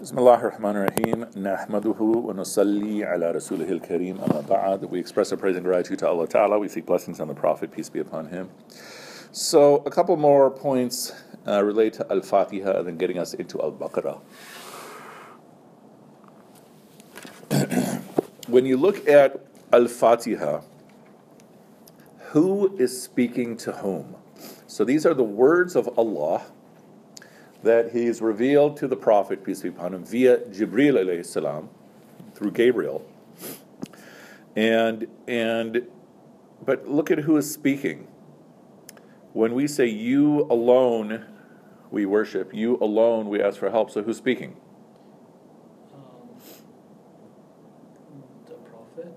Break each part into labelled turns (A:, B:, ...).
A: بسم الله الرحمن الرحيم نحمده ونصلي على رسوله الكريم أما بعد we express our praise and gratitude to Allah Ta'ala we seek blessings on the Prophet peace be upon him so a couple more points uh, relate to Al-Fatiha and then getting us into Al-Baqarah when you look at Al-Fatiha who is speaking to whom so these are the words of Allah that he's revealed to the Prophet, peace be upon him, via Jibril alayhi salam, through Gabriel. And and but look at who is speaking. When we say you alone we worship, you alone we ask for help, so who's speaking?
B: Um, the prophet.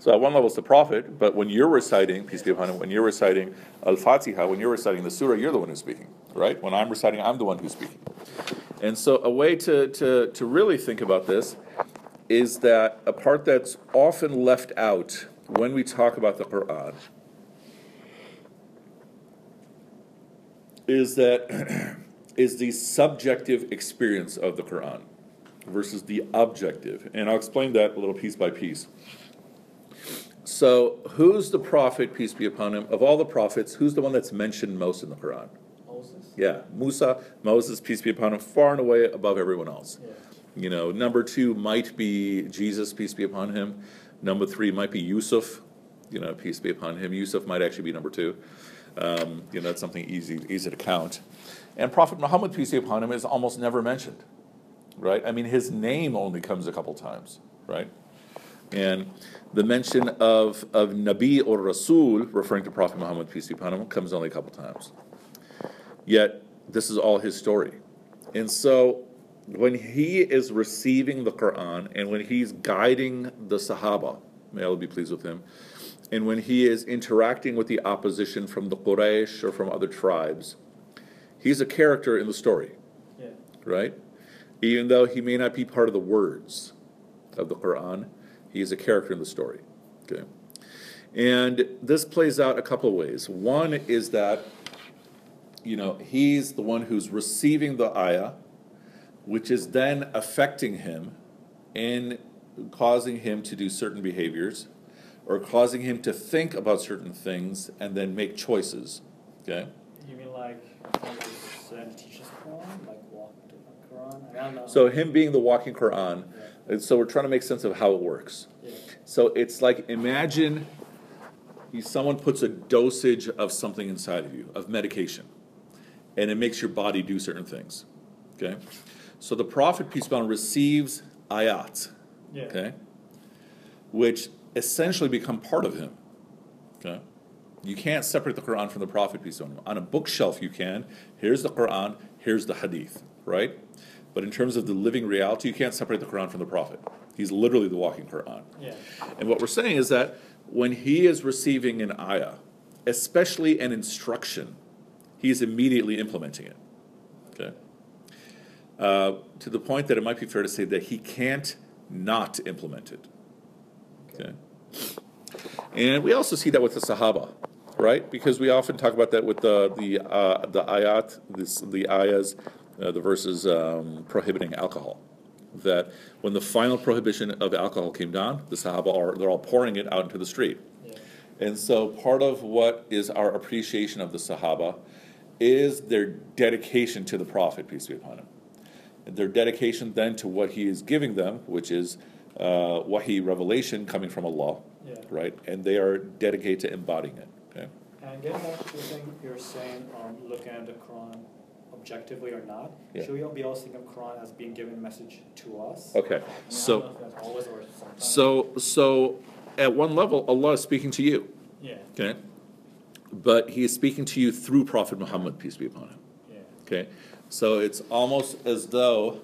A: So at one level it's the Prophet, but when you're reciting, peace be upon him, when you're reciting Al-Fatiha, when you're reciting the surah, you're the one who's speaking, right? When I'm reciting, I'm the one who's speaking. And so a way to, to, to really think about this is that a part that's often left out when we talk about the Quran is that is the subjective experience of the Quran versus the objective. And I'll explain that a little piece by piece. So, who's the prophet, peace be upon him? Of all the prophets, who's the one that's mentioned most in the Quran? Yeah, Musa, Moses, peace be upon him, far and away above everyone else.
B: Yeah.
A: You know, number two might be Jesus, peace be upon him. Number three might be Yusuf, you know, peace be upon him. Yusuf might actually be number two. Um, you know, that's something easy, easy to count. And Prophet Muhammad, peace be upon him, is almost never mentioned, right? I mean, his name only comes a couple times, right? And the mention of, of Nabi or Rasul, referring to Prophet Muhammad, peace be upon him, comes only a couple times. Yet, this is all his story. And so, when he is receiving the Quran and when he's guiding the Sahaba, may Allah be pleased with him, and when he is interacting with the opposition from the Quraysh or from other tribes, he's a character in the story,
B: Yeah.
A: right? Even though he may not be part of the words of the Quran, he is a character in the story. Okay. And this plays out a couple of ways. One is that, you know, he's the one who's receiving the ayah, which is then affecting him and causing him to do certain behaviors or causing him to think about certain things and then make choices. Okay?
B: You mean like Moses then teaches Quran, like walk the Quran? I, don't know.
A: So him being the walking Quran,
B: Yeah.
A: so we're trying to make sense of how it works.
B: Yeah.
A: So it's like imagine someone puts a dosage of something inside of you, of medication, and it makes your body do certain things. Okay? So the Prophet, peace be upon him, receives ayat,
B: Yeah.
A: okay, which essentially become part of him. Okay? You can't separate the Quran from the Prophet, peace be upon him. On a bookshelf, you can. Here's the Quran, here's the Hadith, right? But in terms of the living reality, you can't separate the Quran from the Prophet. He's literally the walking Quran.
B: Yeah.
A: And what we're saying is that when he is receiving an ayah, especially an instruction, he's immediately implementing it. Okay? Uh, to the point that it might be fair to say that he can't not implement it. Okay? And we also see that with the Sahaba, right? Because we often talk about that with the the uh, the ayat, this, the ayahs, uh, the verses um, prohibiting alcohol. That when the final prohibition of alcohol came down, the Sahaba are they're all pouring it out into the street.
B: Yeah.
A: And so part of what is our appreciation of the Sahaba is their dedication to the Prophet, peace be upon him. Their dedication then to what he is giving them, which is uh, wahi revelation coming from Allah,
B: Yeah.
A: right? And they are dedicated to embodying it. Okay?
B: And getting back to the thing you're saying, um, looking at the Quran objectively or not,
A: Yeah.
B: should we all be also think of Quran as being given message to us?
A: Okay.
B: I mean,
A: So
B: don't know if that's always or sometimes.
A: so so at one level, Allah is speaking to you.
B: Yeah.
A: Okay? But he is speaking to you through Prophet Muhammad, peace be upon him.
B: Yeah.
A: Okay, so it's almost as though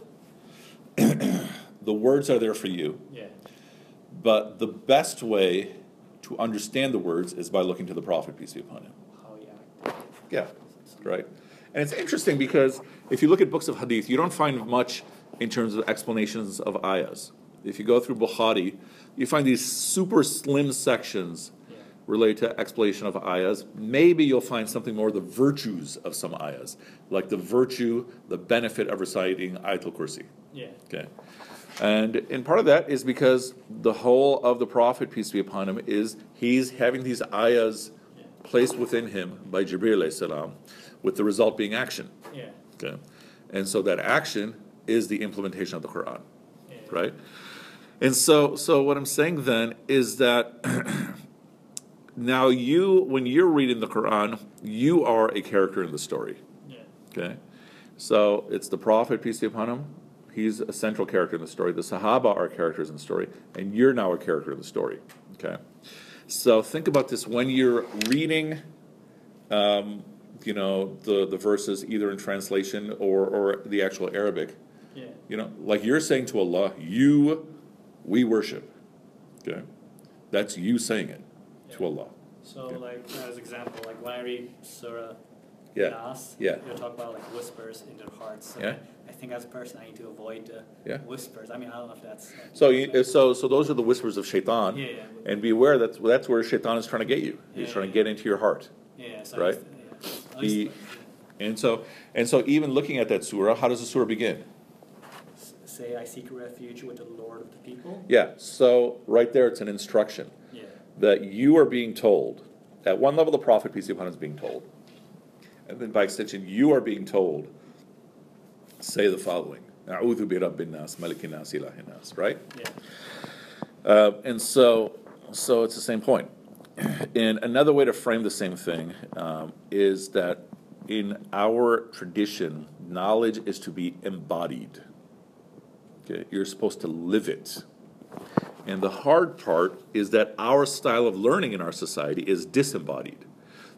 A: the words are there for you,
B: Yeah.
A: but the best way to understand the words is by looking to the Prophet, peace be upon him.
B: Oh, he acted.
A: Yeah, right. And it's interesting because if you look at books of hadith, you don't find much in terms of explanations of ayahs. If you go through Bukhari, you find these super slim sections
B: Yeah.
A: related to explanation of ayahs. Maybe you'll find something more the virtues of some ayahs, like the virtue, the benefit of reciting Ayatul Kursi.
B: Yeah.
A: Okay. And, and part of that is because the whole of the Prophet, peace be upon him, is he's having these ayahs
B: Yeah.
A: placed within him by Jibreel salam, with the result being action.
B: Yeah.
A: Okay. And so that action is the implementation of the Quran,
B: Yeah.
A: right? And so so what I'm saying then is that now you when you're reading the Quran, you are a character in the story.
B: Yeah.
A: Okay? So it's the Prophet, peace be upon him. He's a central character in the story. The Sahaba are characters in the story, and you're now a character in the story. Okay? So think about this when you're reading, um, you know, the, the verses either in translation or, or the actual Arabic.
B: Yeah.
A: You know, like you're saying to Allah, you, we worship. Okay? That's you saying it to Allah.
B: So
A: Yeah.
B: like as example, like when I read Surah
A: Yeah.
B: Nas,
A: Yeah.
B: you talk about like whispers in their hearts. So
A: Yeah.
B: I think as a person I need to avoid the
A: Yeah.
B: whispers. I mean I don't know if that's like,
A: So, you, uh, so, so those are the whispers of shaitan.
B: Yeah, yeah.
A: And be aware that that's where shaitan is trying to get you. He's
B: Yeah,
A: trying
B: yeah.
A: to get into your heart.
B: Yeah, so
A: Right.
B: Used, yeah.
A: The- And so, and so even looking at that surah, how does the surah begin?
B: s- say I seek refuge with the Lord of the people.
A: Yeah, so right there it's an instruction. That you are being told. At one level, the prophet, peace be upon him, is being told. And then by extension, you are being told, say the following. A'udhu bi rabbin nas, malikin nas, ilahin nas, right?
B: Yeah.
A: Uh, and so, so it's the same point. And another way to frame the same thing um, is that in our tradition, knowledge is to be embodied. Okay, you're supposed to live it. And the hard part is that our style of learning in our society is disembodied.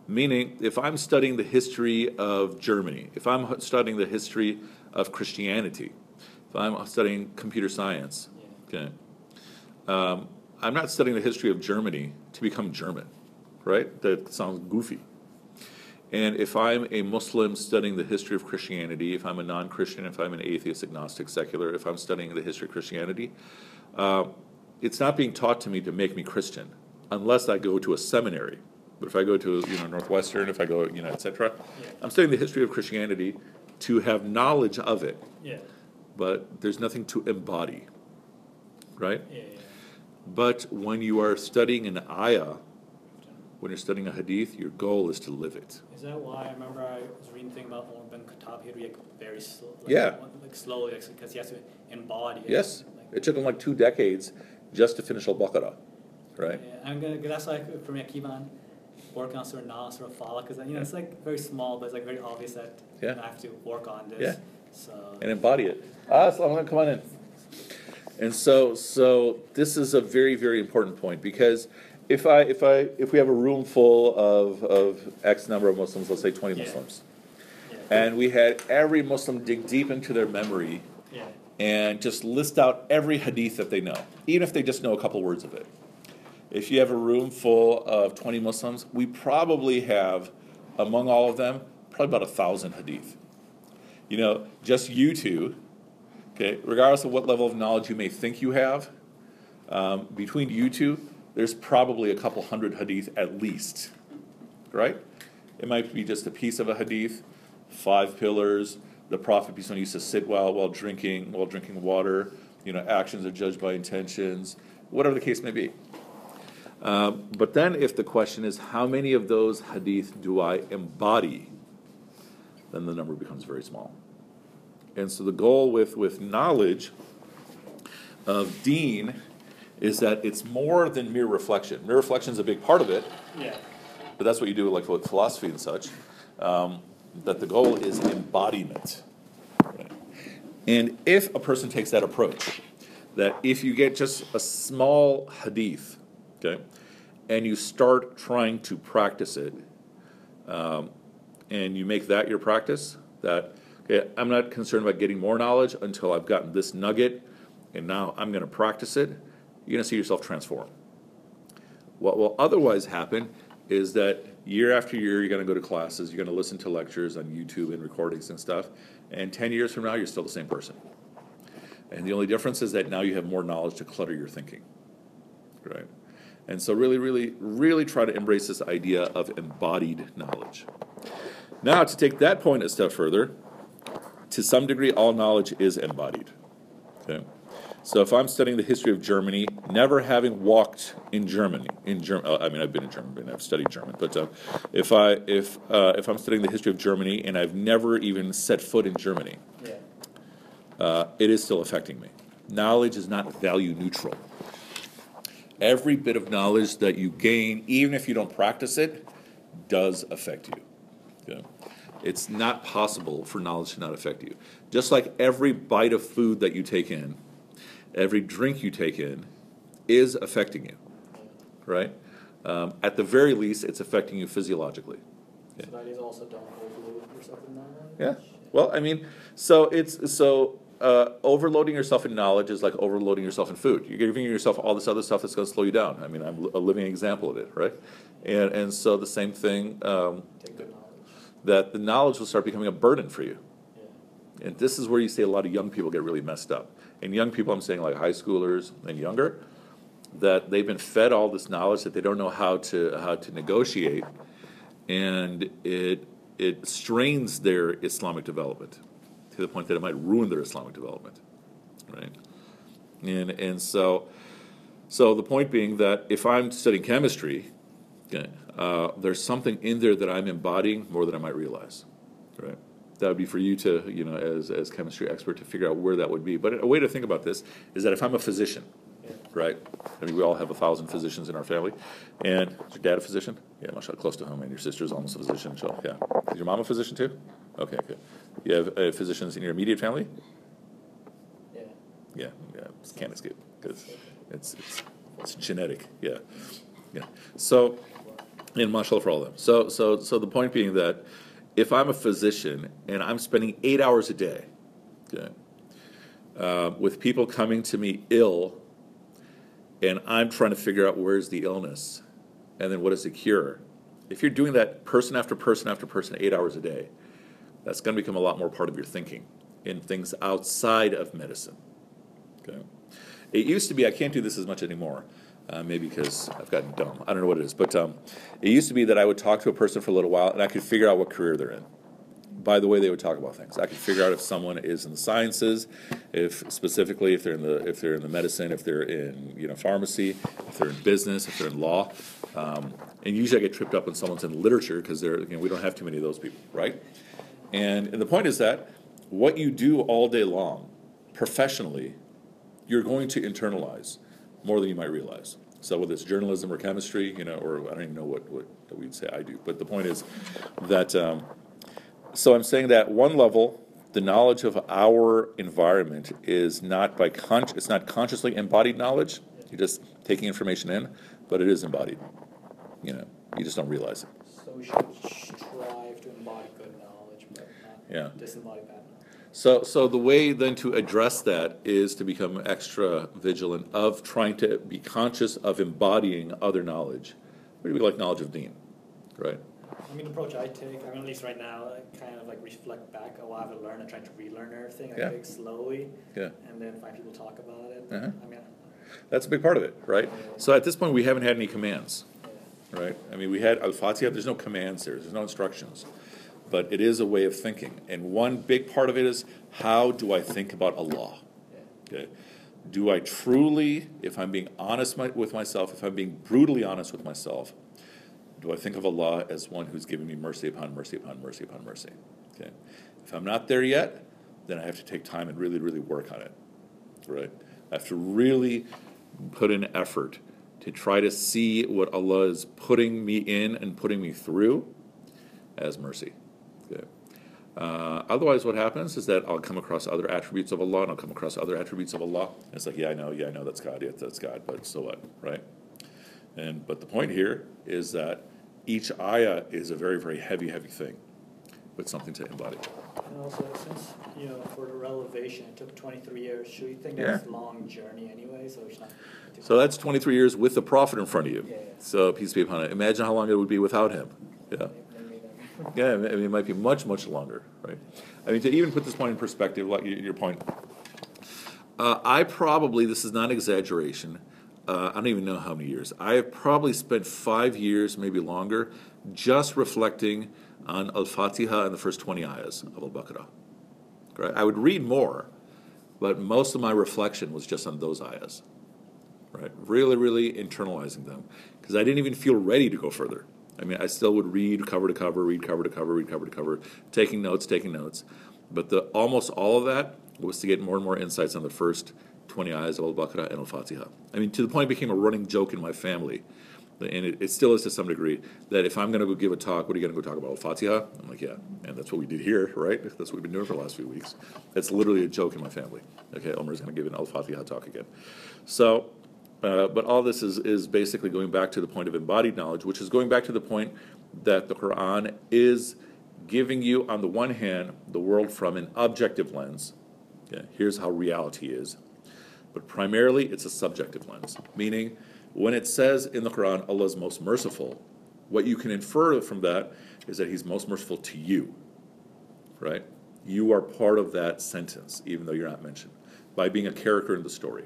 A: Meaning, if I'm studying the history of Germany, if I'm studying the history of Christianity, if I'm studying computer science, okay, um, I'm not studying the history of Germany to become German, right? That sounds goofy. And if I'm a Muslim studying the history of Christianity, if I'm a non Christian, if I'm an atheist, agnostic, secular, if I'm studying the history of Christianity, uh, it's not being taught to me to make me Christian unless I go to a seminary. But if I go to you know Northwestern, if I go you know etc.,
B: Yeah.
A: I'm studying the history of Christianity to have knowledge of it,
B: Yeah.
A: but there's nothing to embody, right?
B: Yeah. yeah.
A: But when you are studying an ayah, when you're studying a hadith, your goal is to live it.
B: Is that why I remember I was reading thing about Umar bin Khattab? He'd react very slow, like,
A: Yeah.
B: like slowly, because he has to embody it.
A: Yes, it took him like two decades just to finish Al Baqarah, right?
B: Yeah, I'm gonna. That's why for me, I keep on working on Surah Nas, Surah Falaq, because you know it's like very small, but it's like very obvious that you know, I have to work on this.
A: Yeah.
B: So
A: and embody it. Ah, so I'm gonna come on in. And so, so this is a very, very important point because if I, if I, if we have a room full of, of X number of Muslims, let's say twenty
B: Yeah.
A: Muslims,
B: yeah,
A: and we had every Muslim dig deep into their memory
B: yeah,
A: and just list out every hadith that they know, even if they just know a couple words of it. If you have a room full of 20 Muslims, we probably have, among all of them, probably about a thousand hadith. You know, just you two, okay, regardless of what level of knowledge you may think you have, um, between you two, there's probably a couple hundred hadith at least, right? It might be just a piece of a hadith, five pillars. The Prophet peace him, used to sit while while drinking while drinking water. You know, actions are judged by intentions, whatever the case may be. Um, but then, if the question is how many of those hadith do I embody, then the number becomes very small. And so the goal with with knowledge of Deen is that it's more than mere reflection. Mere reflection is a big part of it,
B: yeah,
A: but that's what you do with like with philosophy and such. Um, that the goal is embodiment. And if a person takes that approach, that if you get just a small hadith, okay, and you start trying to practice it, um, and you make that your practice, that okay, I'm not concerned about getting more knowledge until I've gotten this nugget, and now I'm going to practice it. You're going to see yourself transform. What will otherwise happen is that year after year, you're going to go to classes, you're going to listen to lectures on YouTube and recordings and stuff, and 10 years from now, you're still the same person. And the only difference is that now you have more knowledge to clutter your thinking. Right? And so, really, really, really try to embrace this idea of embodied knowledge. Now, to take that point a step further, to some degree, all knowledge is embodied. Okay? So, if I'm studying the history of Germany, never having walked in Germany, in Germany, uh, I mean, I've been in Germany and I've studied German, but uh, if I if uh, if I'm studying the history of Germany and I've never even set foot in Germany,
B: Yeah.
A: uh, it is still affecting me. Knowledge is not value neutral. Every bit of knowledge that you gain, even if you don't practice it, does affect you. Okay? It's not possible for knowledge to not affect you. Just like every bite of food that you take in, every drink you take in, is affecting you, right? Um, at the very least, it's affecting you physiologically.
B: So that is also don't overload yourself with knowledge.
A: Yeah. Well, I mean, so it's so uh, overloading yourself in knowledge is like overloading yourself in food. You're giving yourself all this other stuff that's going to slow you down. I mean, I'm a living example of it, right? And and so the same thing um,
B: knowledge.
A: that the knowledge will start becoming a burden for you.
B: Yeah.
A: And this is where you see a lot of young people get really messed up. And young people, I'm saying like high schoolers and younger, that they've been fed all this knowledge that they don't know how to how to negotiate, and it it strains their Islamic development to the point that it might ruin their Islamic development, right? And and so so the point being that if I'm studying chemistry, okay, uh, there's something in there that I'm embodying more than I might realize, right? That would be for you to, you know, as as chemistry expert to figure out where that would be. But a way to think about this is that if I'm a physician,
B: Yeah.
A: right? I mean, we all have a thousand physicians in our family. And is your dad a physician? Yeah, mashallah, close to home. And your sister's almost a physician, inshallah. Yeah. Is your mom a physician too? Okay, good. You have uh, physicians in your immediate family?
B: Yeah.
A: Yeah, yeah, can't escape because it's, it's, it's genetic. Yeah, yeah. So, and mashallah for all of them. So, so, so the point being that if I'm a physician and I'm spending eight hours a day, okay, uh, with people coming to me ill, and I'm trying to figure out where's the illness, and then what is the cure. If you're doing that person after person after person, eight hours a day, that's going to become a lot more part of your thinking in things outside of medicine. Okay. It used to be, I can't do this as much anymore, uh, maybe because I've gotten dumb. I don't know what it is, but um, it used to be that I would talk to a person for a little while and I could figure out what career they're in. By the way, they would talk about things. I could figure out if someone is in the sciences, if specifically if they're in the if they're in the medicine, if they're in you know pharmacy, if they're in business, if they're in law. Um, and usually, I get tripped up when someone's in literature because they're you know we don't have too many of those people, right? And, and the point is that what you do all day long, professionally, you're going to internalize more than you might realize. So whether it's journalism or chemistry, you know, or I don't even know what, what we'd say I do, but the point is that, um, so I'm saying that one level, the knowledge of our environment is not by con- it's not consciously embodied knowledge. You're just taking information in, but it is embodied. You know, you just don't realize it.
B: So we should strive to embody good knowledge, but not
A: Yeah.
B: disembody bad knowledge.
A: So, so the way then to address that is to become extra vigilant of trying to be conscious of embodying other knowledge. What do we like knowledge of Deen, right?
B: I mean, the approach I take, I mean, at least right now, I kind of like reflect back, oh, I've learned, I'm trying to relearn everything, I
A: Yeah.
B: take slowly,
A: Yeah,
B: and then find people talk about it.
A: Uh-huh.
B: I mean,
A: that's a big part of it, right? So at this point, we haven't had any commands, right? I mean, we had Al Fatiha. There's no commands there. There's no instructions, but it is a way of thinking. And one big part of it is how do I think about Allah? Okay. Do I truly, if I'm being honest my, with myself, if I'm being brutally honest with myself, do I think of Allah as one who's giving me mercy upon mercy upon mercy upon mercy? Okay. If I'm not there yet, then I have to take time and really, really work on it. Right? I have to really put in effort to try to see what Allah is putting me in and putting me through as mercy. Okay. Uh, otherwise, what happens is that I'll come across other attributes of Allah, and I'll come across other attributes of Allah. And it's like, yeah, I know, yeah, I know that's God, yeah, that's God, but so what, right? And but the point here is that each ayah is a very, very heavy, heavy thing, with something to embody.
B: And also, since, you know, for the relevation, it took twenty-three years, should we think
A: Yeah.
B: that's a long journey anyway, so it's not.
A: So that's 23 years with the Prophet in front of you.
B: Yeah, yeah.
A: So peace be upon him. Imagine how long it would be without him. Yeah. Yeah, I mean, it might be much, much longer, right? I mean, to even put this point in perspective, like your point, uh, I probably, this is not exaggeration, uh, I don't even know how many years. I have probably spent five years, maybe longer, just reflecting on Al Fatiha and the first 20 ayahs of Al Baqarah. Right? I would read more, but most of my reflection was just on those ayahs. Right? Really, really internalizing them. Because I didn't even feel ready to go further. I mean, I still would read cover to cover, read cover to cover, read cover to cover, taking notes, taking notes. But the, almost all of that was to get more and more insights on the first 20 ayahs of Al Baqarah and Al Fatiha. I mean, to the point it became a running joke in my family, and it, it still is to some degree, that if I'm going to go give a talk, what are you going to go talk about? Al Fatiha? I'm like, yeah. And that's what we did here, right? That's what we've been doing for the last few weeks. That's literally a joke in my family. Okay, Omer's going to give an Al Fatiha talk again. So, uh, but all this is, is basically going back to the point of embodied knowledge, which is going back to the point that the Quran is giving you, on the one hand, the world from an objective lens. Okay, here's how reality is. But primarily, it's a subjective lens, meaning when it says in the Quran, Allah is most merciful, what you can infer from that is that He's most merciful to you, right? You are part of that sentence, even though you're not mentioned, by being a character in the story.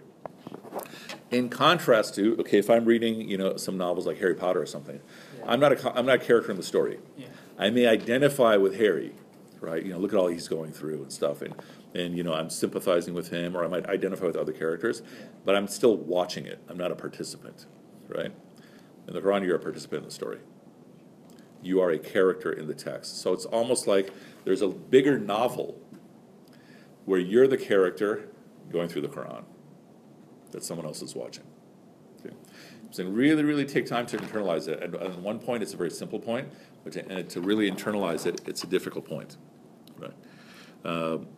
A: In contrast to, okay, if I'm reading, you know, some novels like Harry Potter or something,
B: Yeah.
A: I'm not a, I'm not a character in the story.
B: Yeah.
A: I may identify with Harry, right? You know, look at all he's going through and stuff, and and you know, I'm sympathizing with him, or I might identify with other characters, but I'm still watching it. I'm not a participant, right? In the Quran, you're a participant in the story. You are a character in the text. So it's almost like there's a bigger novel where you're the character going through the Quran that someone else is watching. Okay. So really, really take time to internalize it. And at one point, it's a very simple point, but to, to really internalize it, it's a difficult point. Right. Um,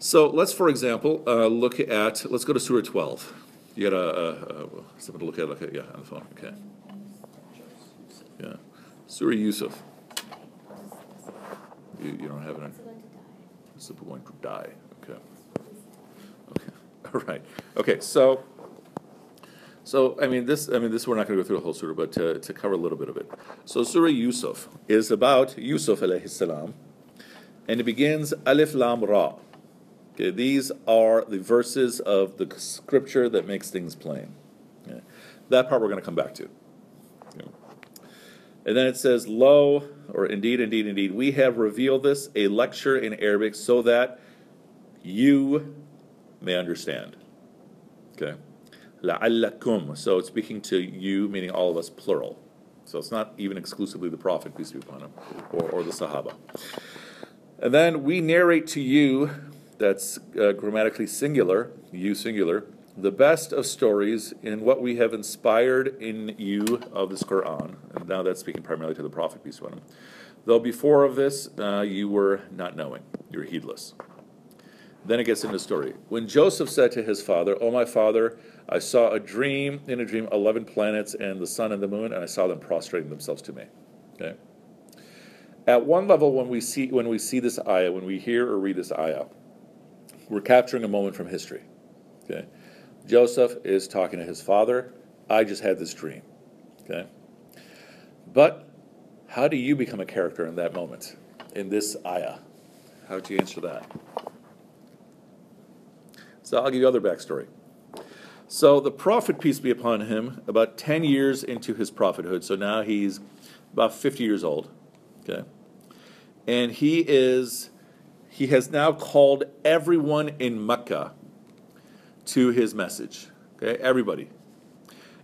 A: so let's, for example, uh, look at. Let's go to Surah 12. You got a, a, something to look at? Look at yeah on the phone. Okay. Yeah. Surah Yusuf. You, you don't have it. It's going to die. Okay. Okay. Right. Okay. So. So I mean this. I mean this. We're not going to go through the whole surah, but to, to cover a little bit of it. So Surah Yusuf is about Yusuf alayhi salam, and it begins Alif Lam Ra. Okay, these are the verses of the scripture that makes things plain. Okay. That part we're going to come back to. And then it says, Lo, or indeed, indeed, indeed, we have revealed this, a lecture in Arabic, so that you may understand. Okay. La'allakum. So it's speaking to you, meaning all of us, plural. So it's not even exclusively the Prophet, peace be upon him, or, or the Sahaba. And then we narrate to you, that's uh, grammatically singular, you singular, the best of stories in what we have inspired in you of this Quran. And now that's speaking primarily to the Prophet, peace be upon him. Though before of this, uh, you were not knowing, you were heedless. Then it gets into the story. When Joseph said to his father, Oh, my father, I saw a dream, in a dream, 11 planets and the sun and the moon, and I saw them prostrating themselves to me. Okay? At one level, when we see when we see this ayah, when we hear or read this ayah, we're capturing a moment from history. Okay, Joseph is talking to his father. I just had this dream. Okay, but how do you become a character in that moment, in this ayah? How do you answer that? So I'll give you other backstory. So the prophet, peace be upon him, about 10 years into his prophethood, so now he's about 50 years old. Okay. And he is he has now called everyone in Mecca to his message. Okay, everybody.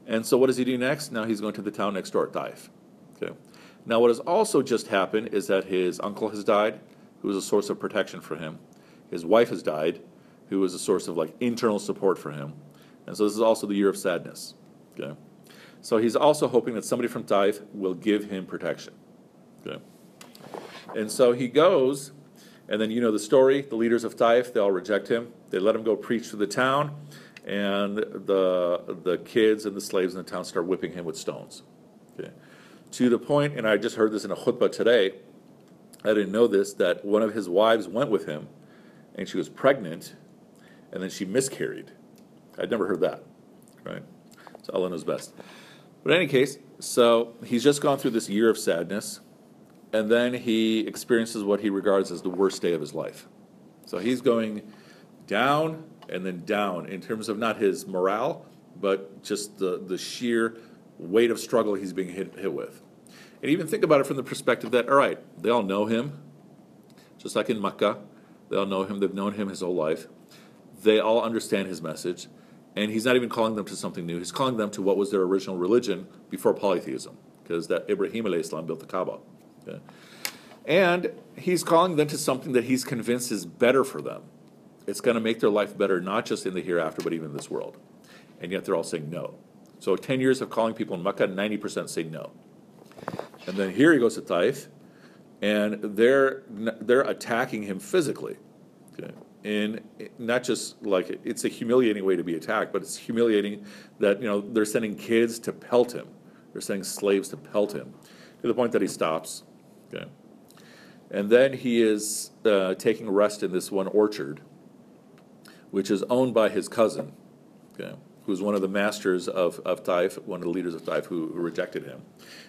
A: And so what does he do next? Now he's going to the town next door, Taif. Okay. Now what has also just happened is that his uncle has died, who was a source of protection for him. His wife has died, who was a source of like internal support for him. And so this is also the year of sadness. Okay. So he's also hoping that somebody from Taif will give him protection. Okay. And so he goes, and then you know the story. The leaders of Taif, they all reject him. They let him go preach to the town, and the the kids and the slaves in the town start whipping him with stones. Okay. To the point, and I just heard this in a khutbah today. I didn't know this that one of his wives went with him, and she was pregnant, and then she miscarried. I'd never heard that, right? So Allah knows best. But in any case, so he's just gone through this year of sadness, and then he experiences what he regards as the worst day of his life. So he's going down and then down in terms of not his morale, but just the, the sheer weight of struggle he's being hit, hit with. And even think about it from the perspective that, all right, they all know him, just like in Makkah, they all know him, they've known him his whole life. They all understand his message, and he's not even calling them to something new. He's calling them to what was their original religion before polytheism, because that Ibrahim Islam built the Kaaba. Okay? And he's calling them to something that he's convinced is better for them. It's going to make their life better, not just in the hereafter, but even in this world. And yet they're all saying no. So 10 years of calling people in Makkah, 90% say no. And then here he goes to Taif, and they're, they're attacking him physically. Okay? And not just like it's a humiliating way to be attacked, but it's humiliating that you know they're sending kids to pelt him. They're sending slaves to pelt him to the point that he stops. Okay. And then he is uh, taking rest in this one orchard, which is owned by his cousin, okay, who's one of the masters of, of Taif, one of the leaders of Taif who, who rejected him.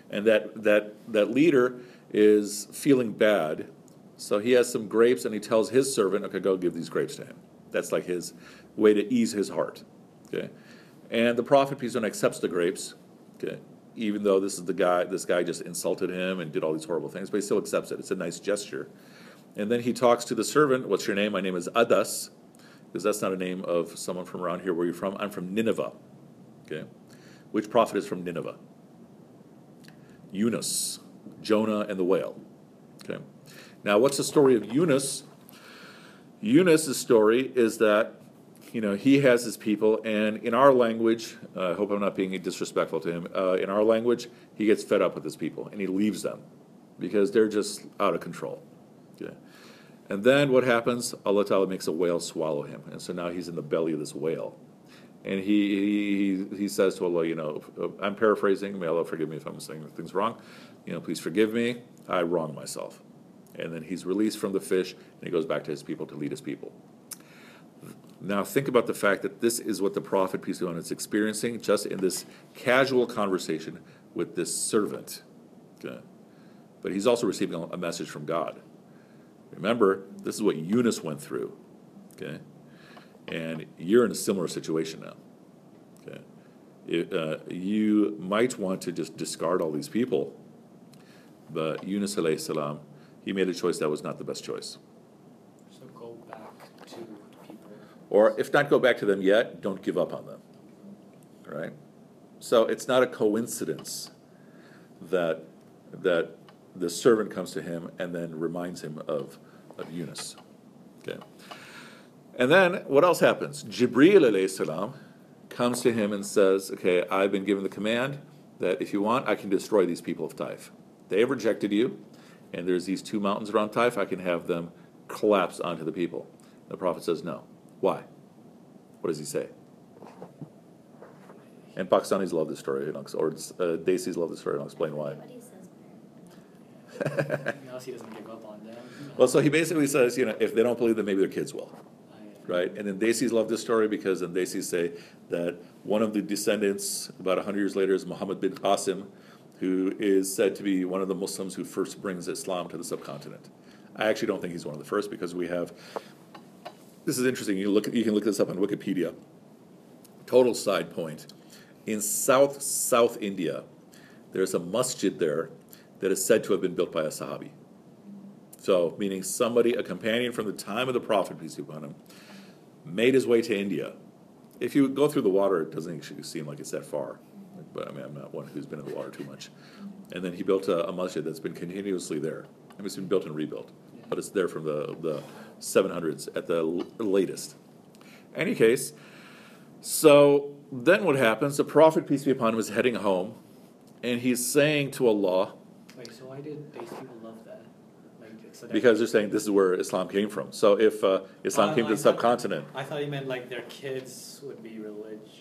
A: And that, that, that leader is feeling bad, so he has some grapes and he tells his servant, okay, go give these grapes to him. That's like his way to ease his heart. Okay? And the prophet, peace be accepts the grapes. Okay? even though this is the guy, this guy just insulted him and did all these horrible things, but he still accepts it. It's a nice gesture. And then he talks to the servant, What's your name? My name is Adas, because that's not a name of someone from around here. Where are you from? I'm from Nineveh. Okay. Which prophet is from Nineveh? Yunus, Jonah and the whale. Okay. Now, what's the story of Yunus? Yunus' story is that you know, he has his people, and in our language, uh, I hope I'm not being disrespectful to him. Uh, in our language, he gets fed up with his people, and he leaves them because they're just out of control. Okay. And then what happens? Allah Ta'ala makes a whale swallow him, and so now he's in the belly of this whale. And he, he, he says to Allah, you know, I'm paraphrasing, may Allah forgive me if I'm saying things wrong. You know, please forgive me, I wrong myself. And then he's released from the fish, and he goes back to his people to lead his people. Now think about the fact that this is what the prophet, peace be upon him, is experiencing just in this casual conversation with this servant. Okay? But he's also receiving a message from God. Remember, this is what Yunus went through. Okay? And you're in a similar situation now. Okay? It, uh, you might want to just discard all these people, but Yunus alayhi salam, he made a choice that was not the best choice. Or if not go back to them yet, don't give up on them. Right? So it's not a coincidence that that the servant comes to him and then reminds him of, of Yunus. Okay. And then what else happens? Jibril salam comes to him and says, Okay, I've been given the command that if you want, I can destroy these people of Taif. They have rejected you, and there's these two mountains around Taif, I can have them collapse onto the people. The prophet says, No. Why? What does he say? And Pakistanis love this story, or uh, Desis love this story, and I'll explain why.
B: he doesn't give up on them.
A: Well, so he basically says, you know, if they don't believe, then maybe their kids will. Right? And then Desis love this story because then Desis say that one of the descendants, about 100 years later, is Muhammad bin Qasim, who is said to be one of the Muslims who first brings Islam to the subcontinent. I actually don't think he's one of the first because we have this is interesting. You look, you can look this up on Wikipedia. Total side point: in South South India, there's a masjid there that is said to have been built by a Sahabi. So, meaning somebody, a companion from the time of the Prophet, peace be upon him, made his way to India. If you go through the water, it doesn't actually seem like it's that far. But I mean, I'm not one who's been in the water too much. And then he built a, a masjid that's been continuously there. I mean, it's been built and rebuilt, but it's there from the, the 700s at the latest. Any case, so then what happens? The Prophet, peace be upon him, is heading home, and he's saying to Allah.
B: Wait, so why did these people love that? Like,
A: so because they're saying this is where Islam came from. So if uh, Islam came to the subcontinent.
B: I thought he meant like their kids would be religious.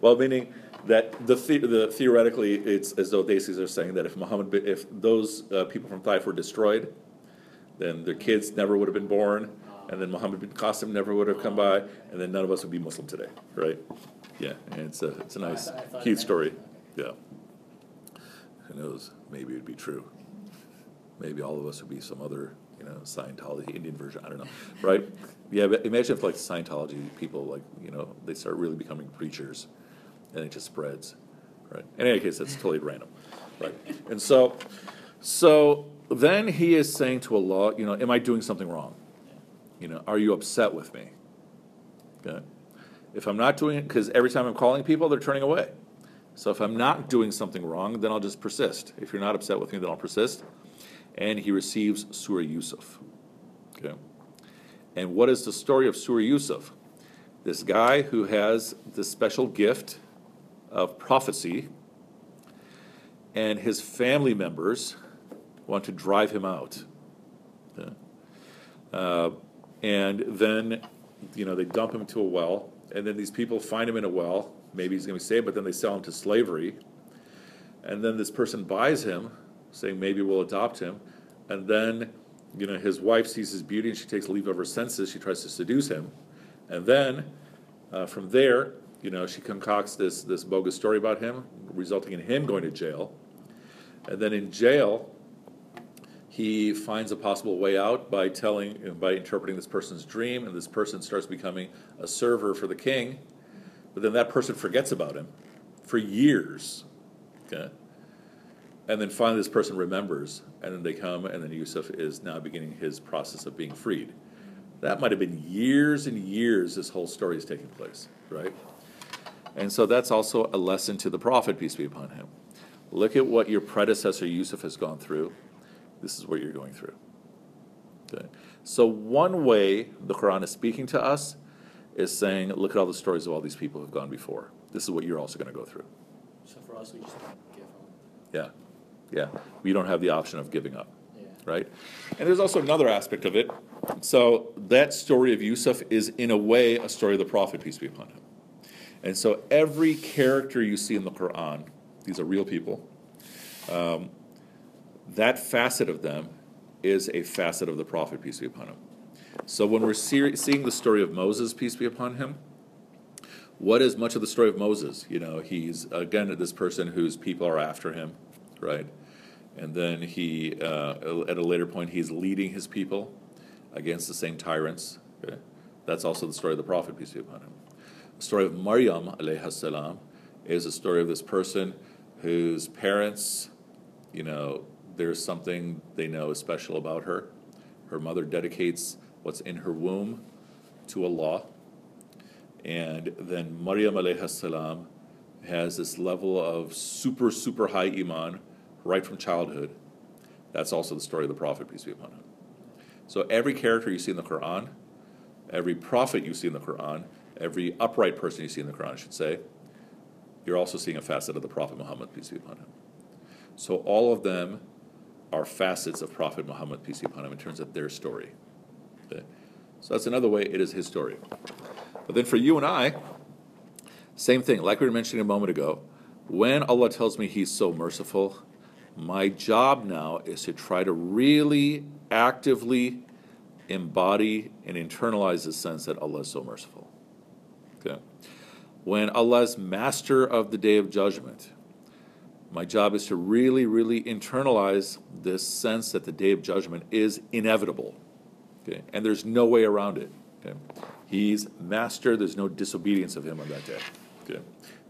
A: Well, meaning that the, the, the theoretically, it's as though Desis are saying that if Muhammad, if those uh, people from Taif were destroyed, then their kids never would have been born, and then Muhammad bin Qasim never would have come by, and then none of us would be Muslim today, right? Yeah, and it's a it's a nice, cute story. Yeah. Who knows? Maybe it'd be true. Maybe all of us would be some other, you know, Scientology Indian version. I don't know, right? Yeah, but imagine if like Scientology people, like you know, they start really becoming preachers, and it just spreads, right? In any case, that's totally random, right? And so, so then he is saying to Allah, you know, am I doing something wrong? You know, are you upset with me? Okay. If I'm not doing it, because every time I'm calling people, they're turning away. So if I'm not doing something wrong, then I'll just persist. If you're not upset with me, then I'll persist. And he receives Surah Yusuf. Okay. And what is the story of Surah Yusuf? This guy who has this special gift of prophecy, and his family members want to drive him out. Okay. Uh, and then, you know, they dump him to a well, and then these people find him in a well. Maybe he's going to be saved, but then they sell him to slavery. And then this person buys him, saying maybe we'll adopt him. And then, you know, his wife sees his beauty and she takes leave of her senses. She tries to seduce him. And then, uh, from there, you know, she concocts this, this bogus story about him, resulting in him going to jail. And then in jail, he finds a possible way out by telling, by interpreting this person's dream, and this person starts becoming a server for the king. But then that person forgets about him for years. Okay? And then finally, this person remembers, and then they come, and then Yusuf is now beginning his process of being freed. That might have been years and years this whole story is taking place, right? And so that's also a lesson to the prophet, peace be upon him. Look at what your predecessor Yusuf has gone through this is what you're going through. Okay. So one way the Quran is speaking to us is saying, look at all the stories of all these people who've gone before. This is what you're also going to go through.
B: So for us, we just give up.
A: Yeah, yeah. We don't have the option of giving up,
B: Yeah.
A: right? And there's also another aspect of it. So that story of Yusuf is, in a way, a story of the Prophet, peace be upon him. And so every character you see in the Quran, these are real people. Um, that facet of them is a facet of the prophet, peace be upon him. So when we're see- seeing the story of Moses, peace be upon him, what is much of the story of Moses? You know, he's again this person whose people are after him, right? And then he, uh, at a later point, he's leading his people against the same tyrants. Okay? That's also the story of the prophet, peace be upon him. Story of Maryam, alayhi salam, is a story of this person whose parents, you know, there's something they know is special about her. Her mother dedicates what's in her womb to Allah. And then Maryam alayhi salam has this level of super, super high iman right from childhood. That's also the story of the Prophet, peace be upon him. So every character you see in the Quran, every prophet you see in the Quran, every upright person you see in the Quran, I should say, you're also seeing a facet of the Prophet Muhammad, peace be upon him. So all of them are facets of Prophet Muhammad, peace be upon him, in terms of their story. Okay? So that's another way it is his story. But then for you and I, same thing, like we were mentioning a moment ago, when Allah tells me He's so merciful, my job now is to try to really actively embody and internalize the sense that Allah is so merciful. When Allah is master of the day of judgment, my job is to really, really internalize this sense that the day of judgment is inevitable. Okay? And there's no way around it. Okay? He's master, there's no disobedience of him on that day. Okay?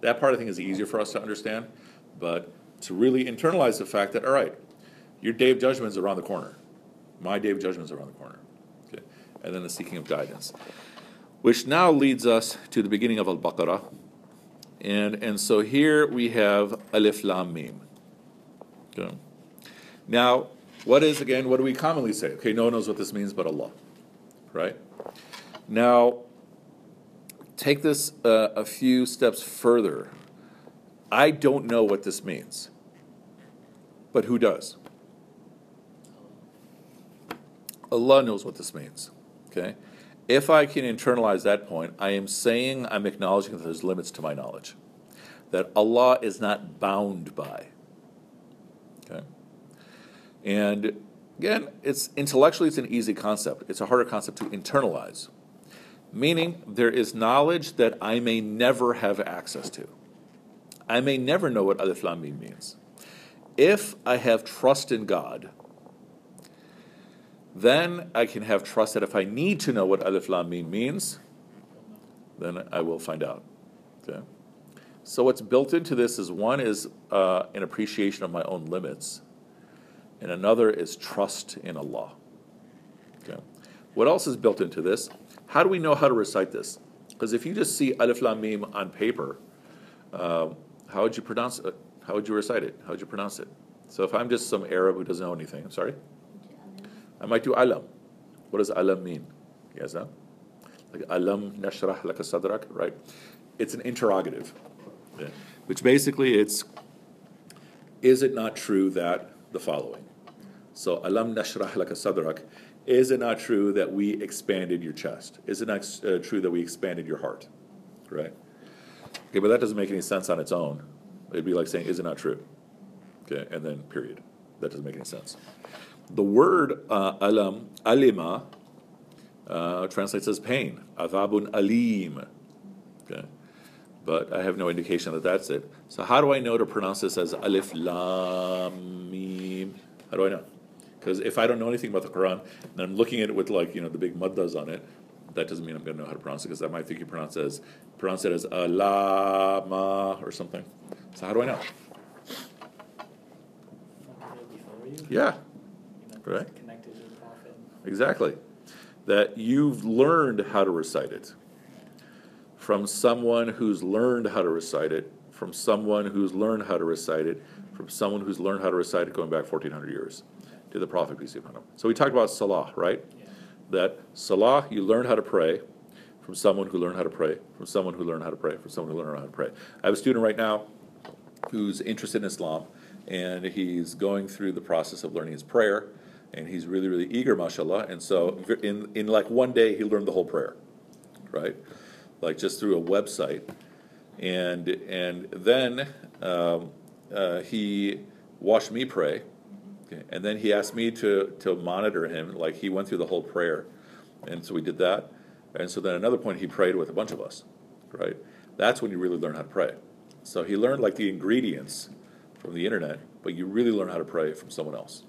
A: That part I think is easier for us to understand, but to really internalize the fact that, all right, your day of judgment is around the corner. My day of judgment is around the corner. Okay? And then the seeking of guidance. Which now leads us to the beginning of Al Baqarah, and, and so here we have Alif Lam Mim. Okay. Now, what is, again, what do we commonly say? Okay, no one knows what this means but Allah. Right? Now, take this uh, a few steps further. I don't know what this means. But who does? Allah knows what this means. Okay? If I can internalize that point, I am saying I'm acknowledging that there's limits to my knowledge, that Allah is not bound by. Okay? And again, it's intellectually it's an easy concept. It's a harder concept to internalize. Meaning there is knowledge that I may never have access to. I may never know what Alif Lam means. If I have trust in God, then I can have trust that if I need to know what Alif Lam Mim means, then I will find out. Okay? So what's built into this is one is uh, an appreciation of my own limits, and another is trust in Allah. Okay. What else is built into this? How do we know how to recite this? Because if you just see Alif Lam Mim on paper, uh, how would you pronounce it? How would you recite it? How would you pronounce it? So if I'm just some Arab who doesn't know anything, I'm sorry, I might do Alam. What does Alam mean? Yes, know? Like Alam nashrah laka sadrak, right? It's an interrogative, yeah. which basically it's, is it not true that the following? So Alam nashrah laka sadrak, is it not true that we expanded your chest? Is it not uh, true that we expanded your heart? Right? Okay, but that doesn't make any sense on its own. It'd be like saying, is it not true? Okay, and then period. That doesn't make any sense. The word uh, alam, alima, uh, translates as pain. Adhabun alim. Okay, but I have no indication that that's it. So how do I know to pronounce this as alif lam mim? How do I know? Because if I don't know anything about the Quran and I'm looking at it with like you know the big muddas on it, that doesn't mean I'm going to know how to pronounce it because I might think you pronounce it as pronounce it as alama or something. So how do I know? Yeah. Right.
B: Connected to the prophet.
A: Exactly. That you've learned how to recite it from someone who's learned how to recite it, from someone who's learned how to recite it, from someone who's learned how to recite it going back 1400 years to the Prophet, peace be upon him. So we talked about Salah, right?
B: Yeah.
A: That Salah, you learn how to pray from someone who learned how to pray, from someone who learned how to pray, from someone who learned how to pray. I have a student right now who's interested in Islam, and he's going through the process of learning his prayer, and he's really, really eager, mashallah. And so, in, in like one day, he learned the whole prayer, right? Like just through a website. And, and then um, uh, he watched me pray, okay, and then he asked me to, to monitor him, like he went through the whole prayer. And so we did that. And so then another point, he prayed with a bunch of us, right? That's when you really learn how to pray. So he learned like the ingredients from the internet, but you really learn how to pray from someone else.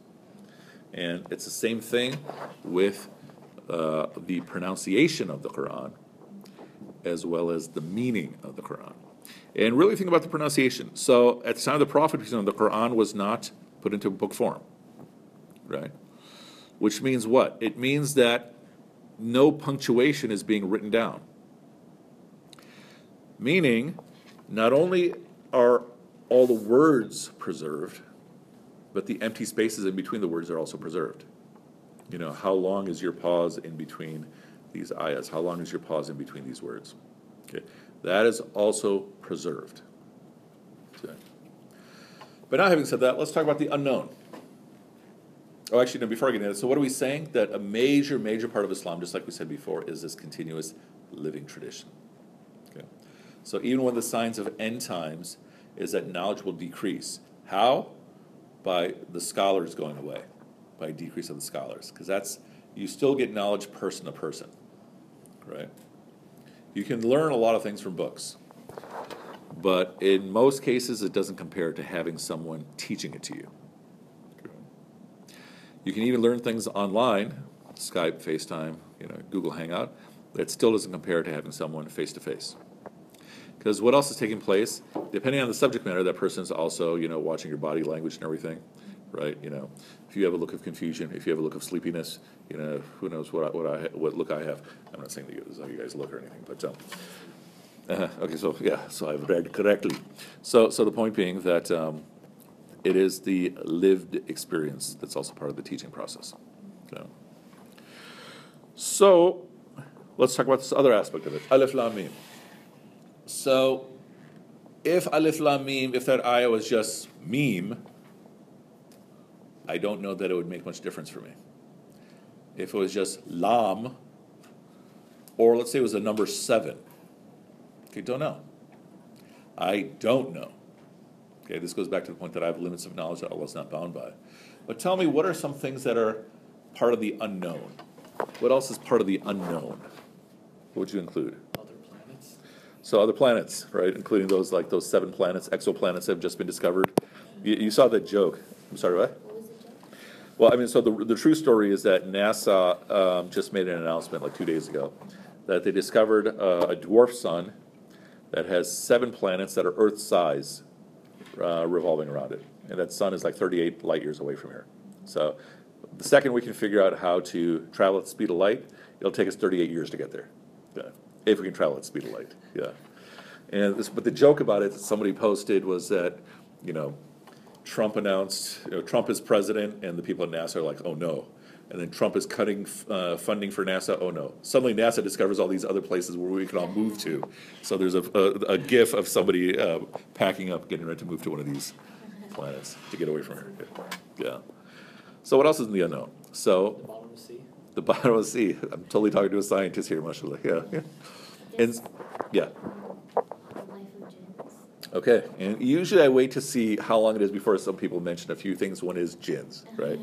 A: And it's the same thing with uh, the pronunciation of the Quran as well as the meaning of the Quran. And really think about the pronunciation. So at the time of the Prophet, the Quran was not put into book form, right? Which means what? It means that no punctuation is being written down. Meaning, not only are all the words preserved, but the empty spaces in between the words are also preserved. You know, how long is your pause in between these ayahs? How long is your pause in between these words? Okay, that is also preserved. Okay. But now, having said that, let's talk about the unknown. Oh, actually, no, before I get into that, so what are we saying? That a major, major part of Islam, just like we said before, is this continuous living tradition. Okay. So even one of the signs of end times is that knowledge will decrease. How? By the scholars going away, by decrease of the scholars. Because that's, you still get knowledge person to person, right? You can learn a lot of things from books, but in most cases, it doesn't compare to having someone teaching it to you. You can even learn things online, Skype, FaceTime, you know, Google Hangout. That still doesn't compare to having someone face to face. Because what else is taking place? Depending on the subject matter, that person's also, you know, watching your body language and everything, right? You know, if you have a look of confusion, if you have a look of sleepiness, you know, who knows what I, what I what look I have. I'm not saying that you, this is how you guys look or anything, but um, uh, okay, so yeah, so I've read correctly. So so the point being that um, it is the lived experience that's also part of the teaching process. Okay. So let's talk about this other aspect of it. Alif Lam Mim. So if Alif Lam Mim, if that ayah was just meme, I don't know that it would make much difference for me. If it was just Lam, or let's say it was a number seven, okay, don't know. I don't know. Okay, this goes back to the point that I have limits of knowledge that Allah is not bound by. But tell me, what are some things that are part of the unknown? What else is part of the unknown? What would you include?
B: Other planets.
A: So other planets, right, including those like those seven planets, exoplanets that have just been discovered. You, you saw that joke. I'm sorry, what?
C: What was the joke?
A: Well, I mean, so the, the true story is that NASA um, just made an announcement like two days ago that they discovered uh, a dwarf sun that has seven planets that are Earth size uh, revolving around it. And that sun is like 38 light years away from here. So the second we can figure out how to travel at the speed of light, it'll take us 38 years to get there. Yeah. If we can travel at the speed of light. Yeah. And this, but the joke about it that somebody posted was that, you know, Trump announced, you know, Trump is president, and the people at NASA are like, oh no. And then Trump is cutting uh, funding for NASA. Oh no! Suddenly NASA discovers all these other places where we can all move to. So there's a, a, a GIF of somebody uh, packing up, getting ready to move to one of these planets to get away from here. Yeah. So what else is in the unknown? So
B: The bottom of the sea.
A: the bottom of the sea. I'm totally talking to a scientist here, mashallah. Yeah. yeah. And yeah.
C: The life of jinns.
A: Okay. And usually I wait to see how long it is before some people mention a few things. One is jinns, uh-huh. right?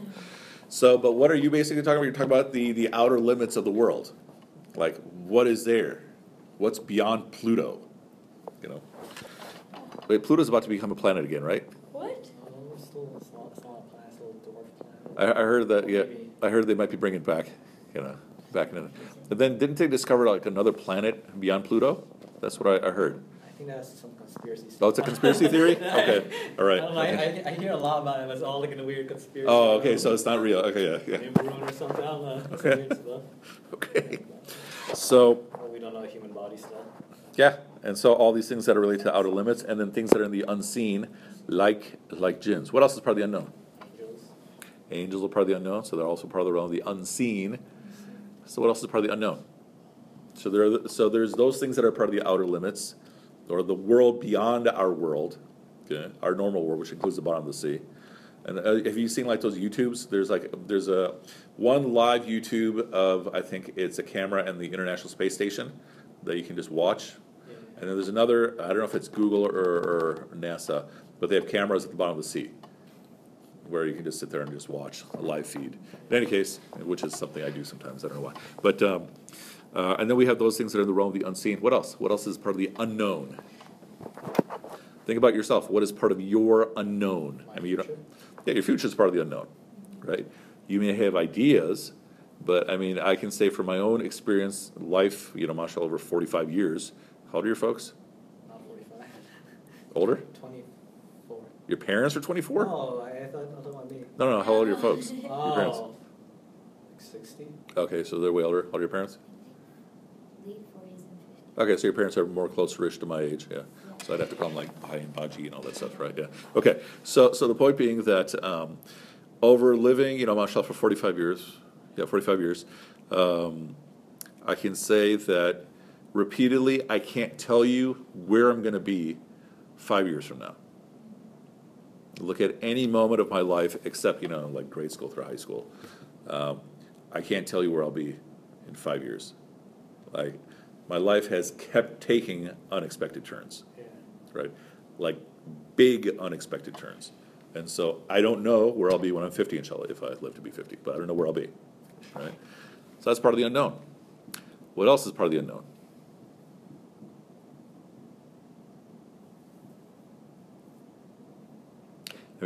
A: So, but what are you basically talking about? You're talking about the, the outer limits of the world. Like, what is there? What's beyond Pluto? You know? Wait, Pluto's about to become a planet again, right?
C: What?
B: Oh, we're still a small, small planet, still a dwarf planet.
A: I, I heard that, yeah, I heard they might be bringing it back, you know, back in. But then, didn't they discover like another planet beyond Pluto? That's what I, I heard.
B: I think that's some conspiracy stuff.
A: Oh, it's a conspiracy theory? Okay, all right.
B: I know, I, I, I hear a lot about it, it's all like in a weird conspiracy.
A: Oh, okay, so it's not real. Okay, yeah, yeah.
B: Or something, know.
A: Okay. Okay. So,
B: Well, we don't know the human body still.
A: yeah, and so all these things that are related to outer limits, and then things that are in the unseen, like like jinns. What else is part of the unknown?
B: Angels.
A: Angels are part of the unknown, so they're also part of the realm of the unseen. So what else is part of the unknown? So there, are, so there's those things that are part of the outer limits, or the world beyond our world, okay, our normal world, which includes the bottom of the sea. And uh, have you seen like those YouTubes? There's like there's a one live YouTube of I think it's a camera and the International Space Station that you can just watch. And then there's another, I don't know if it's Google or, or NASA, but they have cameras at the bottom of the sea where you can just sit there and just watch a live feed. In any case, which is something I do sometimes, I don't know why. But, um, uh, and then we have those things that are in the realm of the unseen. What else? What else is part of the unknown? Think about yourself. What is part of your unknown? I mean, you don't, yeah, your future is part of the unknown, right? You may have ideas, but I mean, I can say from my own experience, life, you know, mashallah, over 45 years. How old are your folks? Older?
B: Twenty-four.
A: Your parents are 24?
B: No, I, I thought, I thought about me.
A: No, no, how old are your folks? Your parents?
B: Oh, like sixty?
A: Okay, so they're way older. How old are your parents?
C: Late forties and fifties.
A: Okay, so your parents are more close-ish to my age, yeah. So I'd have to call them like Bhai and Baji and all that stuff, right? Yeah. Okay, so so the point being that um, over living, you know, mashallah, for 45 years, yeah, 45 years, um, I can say that repeatedly, I can't tell you where I'm going to be five years from now. Look at any moment of my life, except you know, like grade school through high school. Um, I can't tell you where I'll be in five years. Like my life has kept taking unexpected turns
B: Yeah.
A: right? Like big unexpected turns. And so I don't know where I'll be when I'm 50, inshallah, if I live to be 50, but I don't know where I'll be, right? So that's part of the unknown. What else is part of the unknown?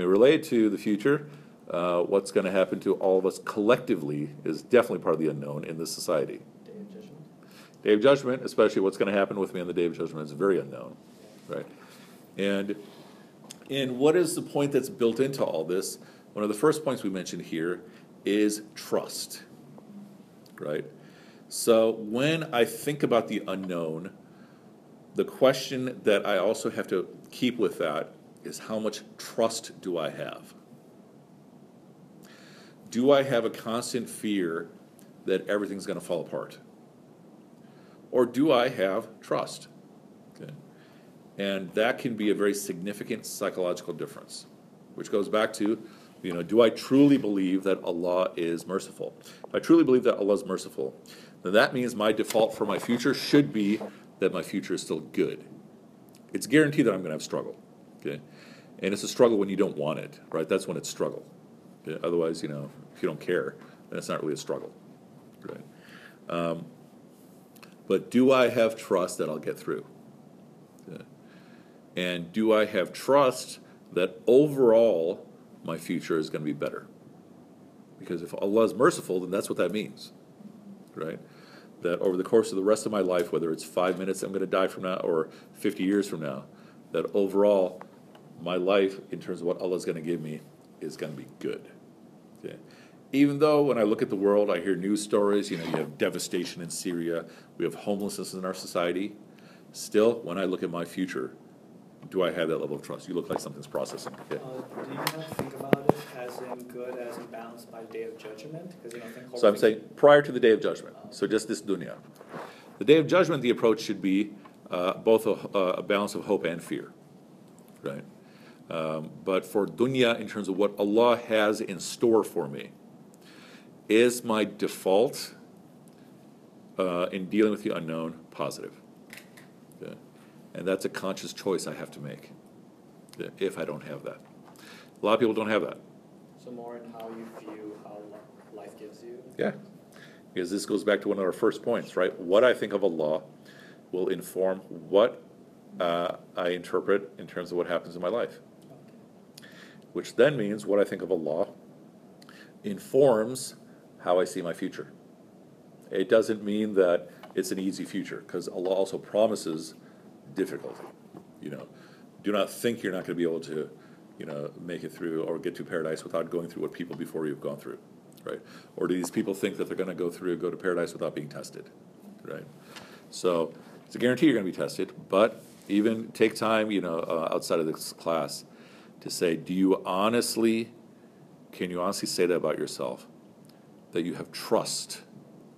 A: Mean, related to the future, uh, what's going to happen to all of us collectively is definitely part of the unknown in this society.
B: Day of judgment.
A: Day of Judgment, especially what's going to happen with me on the Day of Judgment, is very unknown, right? And and what is the point that's built into all this? One of the first points we mentioned here is trust, right? So when I think about the unknown, the question that I also have to keep with that is how much trust do I have? Do I have a constant fear that everything's going to fall apart? Or do I have trust? Okay. And that can be a very significant psychological difference, which goes back to, you know, do I truly believe that Allah is merciful? If I truly believe that Allah is merciful, then that means my default for my future should be that my future is still good. It's guaranteed that I'm going to have struggle, okay? And it's a struggle when you don't want it, right? That's when it's struggle. Okay? Otherwise, you know, if you don't care, then it's not really a struggle, right? Um, but do I have trust that I'll get through? Okay. And do I have trust that overall my future is going to be better? Because if Allah is merciful, then that's what that means, right? that over the course of the rest of my life, whether it's five minutes I'm going to die from now or 50 years from now, that overall my life, in terms of what Allah is going to give me, is going to be good. Okay? Even though when I look at the world, I hear news stories, you know, you have devastation in Syria, we have homelessness in our society. Still, when I look at my future, do I have that level of trust? You look like something's processing. Yeah.
B: Uh, do you not think about it as in good, as in balanced by day of judgment? Because you don't think.
A: So I'm saying prior to the day of judgment, so just this dunya. The day of judgment, the approach should be uh, both a, a balance of hope and fear, right? Um, but for dunya, in terms of what Allah has in store for me, is my default uh, in dealing with the unknown positive? Yeah. And that's a conscious choice I have to make yeah, if I don't have that. A lot of people don't have that.
B: So more in how you view how life gives you.
A: Yeah, because this goes back to one of our first points, right? What I think of Allah will inform what uh, I interpret in terms of what happens in my life, which then means what I think of Allah informs how I see my future. It doesn't mean that it's an easy future, because Allah also promises difficulty. You know, do not think you're not going to be able to, you know, make it through or get to paradise without going through what people before you have gone through, right? Or do these people think that they're going to go through go to paradise without being tested, right? So it's a guarantee you're going to be tested, but even take time, you know, uh, outside of this class to say, do you honestly, can you honestly say that about yourself? That you have trust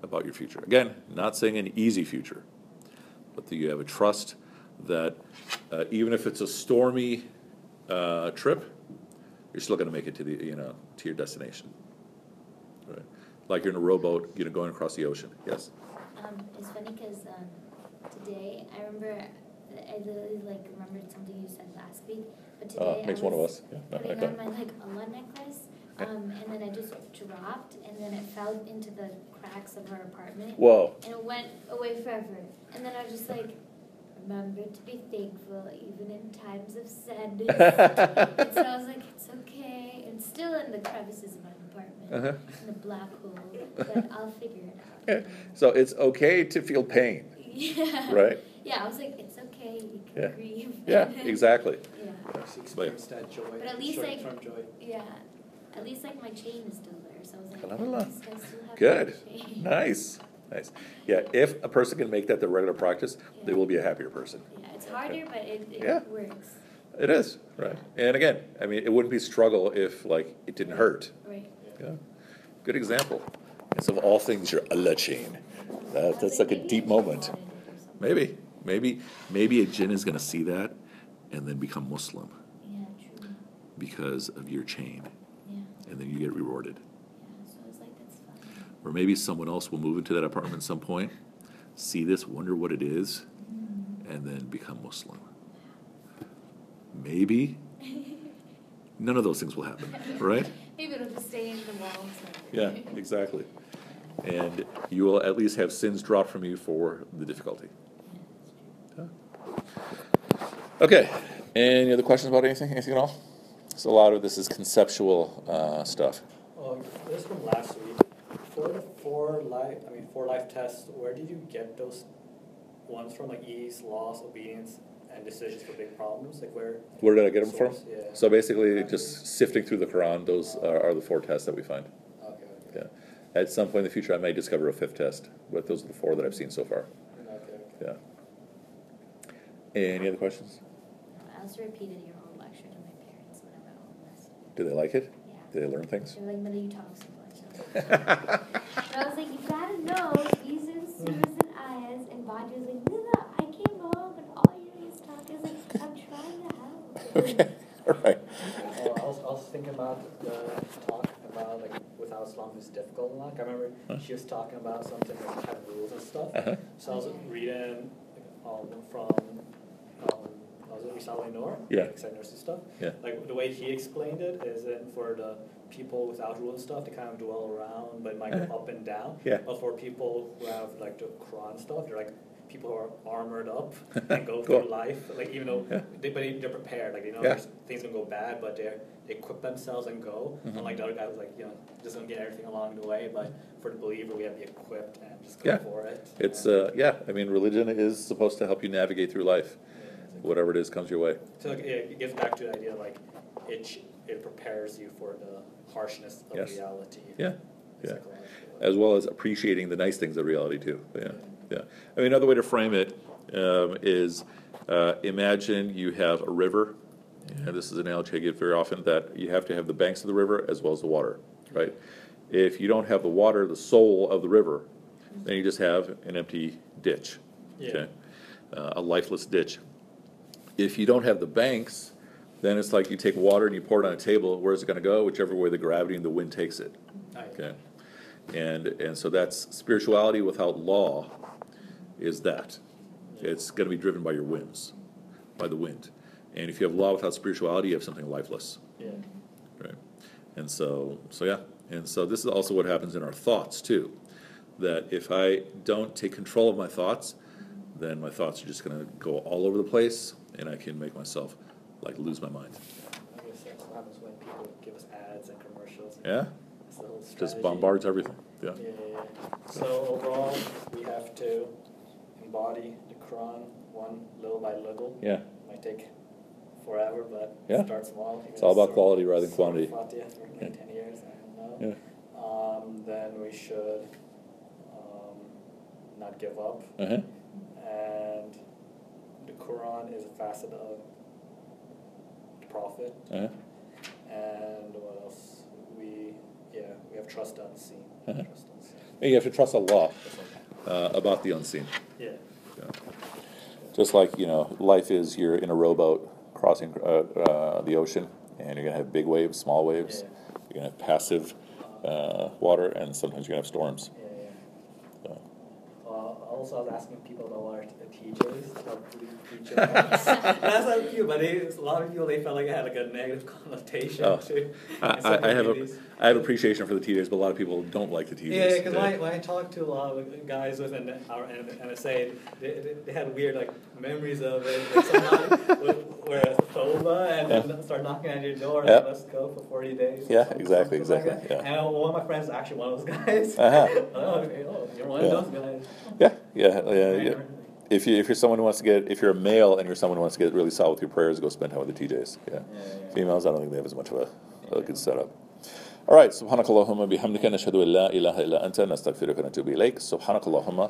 A: about your future. Again, not saying an easy future, but that you have a trust that uh, even if it's a stormy uh, trip, you're still going to make it to the you know to your destination. Right? Like you're in a rowboat, you know, going across the ocean. Yes.
C: Um, it's funny because um, today I remember I literally like remembered something last week, but today
A: Uh, makes
C: I
A: one of
C: was
A: us. Yeah, not
C: putting on
A: that.
C: my like Allah necklace,
A: Yeah.
C: um, and then I just dropped, and then it fell into the cracks of our apartment,
A: Whoa.
C: and it went away forever. And then I was just like, remember to be thankful even in times of sadness. and so I was like, it's okay. It's still in the crevices of my apartment,
A: Uh-huh.
C: in the black hole, but I'll figure it out.
A: So it's okay to feel pain,
C: Yeah.
A: right?
C: Yeah, I was like, it's okay.
A: Yeah.
C: grieve.
A: Yeah, exactly.
C: Yeah.
B: She experienced that joy.
C: But at least, like-
B: short-term joy.
C: Yeah. At least like my chain is still there, so I was like,
A: Alhamdulillah.
C: at least I still have
A: Good.
C: chain.
A: Nice. Nice. Yeah, if a person can make that their regular practice, they will be a happier person.
C: Yeah, it's harder, but it, it
A: Yeah.
C: works.
A: It is, right? And again, I mean, it wouldn't be struggle if like it didn't hurt.
C: Right.
A: Yeah. Good example. And so of all things, your Allah chain.
C: I
A: That,
C: was
A: that's like a
C: maybe
A: deep
C: I
A: moment.
C: wanted it or something.
A: Maybe, maybe, maybe a jinn is going to see that and then become Muslim
C: Yeah, true.
A: because of your chain,
C: Yeah.
A: and then you get rewarded.
C: Yeah. So I like, that's fine.
A: Or maybe someone else will move into that apartment at some point, see this, wonder what it is, mm-hmm. and then become Muslim. Maybe none of those things will happen, right?
C: Maybe it'll just stay in the walls.
A: Yeah, exactly. And you will at least have sins dropped from you for the difficulty. Okay. Any other questions about anything? Anything at all? So a lot of this is conceptual uh, stuff.
B: Um, this from last week. For the four life, I mean, four life tests, where did you get those ones from? Like ease, loss, obedience, and decisions for big problems? Like where?
A: Where did I get them from?
B: Yeah.
A: So basically, just sifting through the Quran, those are, are the four tests that we find.
B: Okay. okay.
A: Yeah. At some point in the future, I may discover a fifth test, but those are the four that I've seen so far.
B: Okay. okay.
A: Yeah. Any other questions?
C: I also repeated your whole lecture to my parents when I'm at home last.
A: Do they like it?
C: Yeah.
A: Do they learn things?
C: They're like, Mother, you talk so much. But I was like, you gotta know these are surahs and ayahs. And Badri was like, Mila, I came home and all you're doing is talking. I was like, I'm trying to help.
A: okay. All right.
B: Oh, I was, I was thinking about the talk about like with how Islam is difficult and like I remember
A: Huh.
B: she was talking about something like had rules and stuff.
A: Uh-huh.
B: So I was reading um, from um, I was it Risale Noor,
A: Yeah.
B: like Nursi's stuff.
A: Yeah.
B: Like the way he explained it is that for the people without rules and stuff, they kind of dwell around, but it might go
A: Uh-huh.
B: up and down.
A: Yeah.
B: But for people who have like the Quran stuff, they're like people who are armored up and go
A: Cool.
B: through life, like even though
A: Yeah.
B: they, but they're prepared, like they know
A: Yeah.
B: things gonna go bad, but they're they equip themselves and go.
A: Mhm.
B: Unlike the other guy who's like, you know, just gonna get everything along the way. But for the believer, we have to be equipped and just go
A: Yeah.
B: for it.
A: It's, uh, yeah, I mean, religion is supposed to help you navigate through life, whatever it is comes your way.
B: So like, it, gets back to the idea like it it prepares you for the harshness of
A: Yes.
B: reality.
A: Yeah, yeah. As well as appreciating the nice things of reality too, yeah, yeah. I mean, another way to frame it um, is, uh, imagine you have a river, and this is an analogy I give very often, that you have to have the banks of the river as well as the water, right? If you don't have the water, the soul of the river, then you just have an empty ditch,
B: Yeah.
A: okay? Uh, a lifeless ditch. If you don't have the banks, then it's like you take water and you pour it on a table, where's it gonna go? Whichever way the gravity and the wind takes it. Okay, and and so that's spirituality without law, is that it's going to be driven by your whims, by the wind, and if you have law without spirituality, you have something lifeless,
B: Yeah.
A: right? And so so yeah, and so this is also what happens in our thoughts too, that if I don't take control of my thoughts, then my thoughts are just going to go all over the place, and I can make myself like lose my mind.
B: I guess that's what happens when people give us ads and commercials.
A: Yeah,
B: It's the whole
A: just bombards everything. Yeah.
B: Yeah, yeah, yeah. So overall, we have to embody the Quran one little by little.
A: Yeah.
B: Might take forever, but
A: Yeah.
B: start small.
A: It's all about quality rather than quantity.
B: Fatiha
A: Yeah.
B: ten years, I don't know.
A: Yeah.
B: Um, then we should um, not give up,
A: Uh huh.
B: and Quran is a facet of the Prophet.
A: Uh huh.
B: And what else? We yeah, we have trust unseen.
A: Uh-huh.
B: Trust unseen.
A: You have to trust Allah uh, about the unseen.
B: Yeah.
A: Yeah. Just like you know, life is you're in a rowboat crossing uh, uh, the ocean, and you're gonna have big waves, small waves.
B: Yeah.
A: You're gonna have passive uh, water, and sometimes you're gonna have storms.
B: Yeah, also, I was asking people about what are the TJs, how do we teach That's not cute, but they, a lot of people they felt like it had like a negative connotation
A: Oh.
B: to.
A: I, I, I have a. I have appreciation for the TJs, but a lot of people don't like the TJs.
B: Yeah, because when, I- when I talked to a lot of guys within our MSA, they, they, they had weird like memories of it. Like would wear a toga and then start knocking at your door and
A: Yeah.
B: let's go for 40 days. or
A: Yeah,
B: something-
A: exactly,
B: something like
A: exactly,
B: that.
A: yeah.
B: And one of my friends is actually one of those guys.
A: Uh-huh.
B: oh, okay, oh, you're one
A: Yeah.
B: of those guys.
A: Yeah, yeah, yeah, yeah. If you if you're someone who wants to get if you're a male and you're someone who wants to get really solid with your prayers, go spend time with the TJs. Yeah.
B: Yeah, yeah.
A: Females, I don't think they have as much of a, a good setup. All right, سبحانك اللهم وبحمدك نشهد أن لا إله إلا أنت نستغفرك ونتوب إليك سبحانك اللهم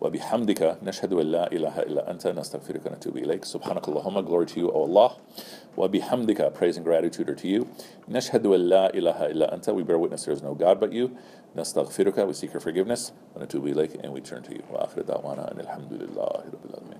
A: وبحمدك نشهد أن لا إله إلا أنت نستغفرك ونتوب إليك سبحانك اللهم glory to you O Allah وبحمدك praise and gratitude are to you نشهد أن لا إله إلا أنت we bear witness there is no God but you نستغفرك we seek your forgiveness ونتوب إليك and we turn to you وآخر دعوانا أن الحمد لله رب العالمين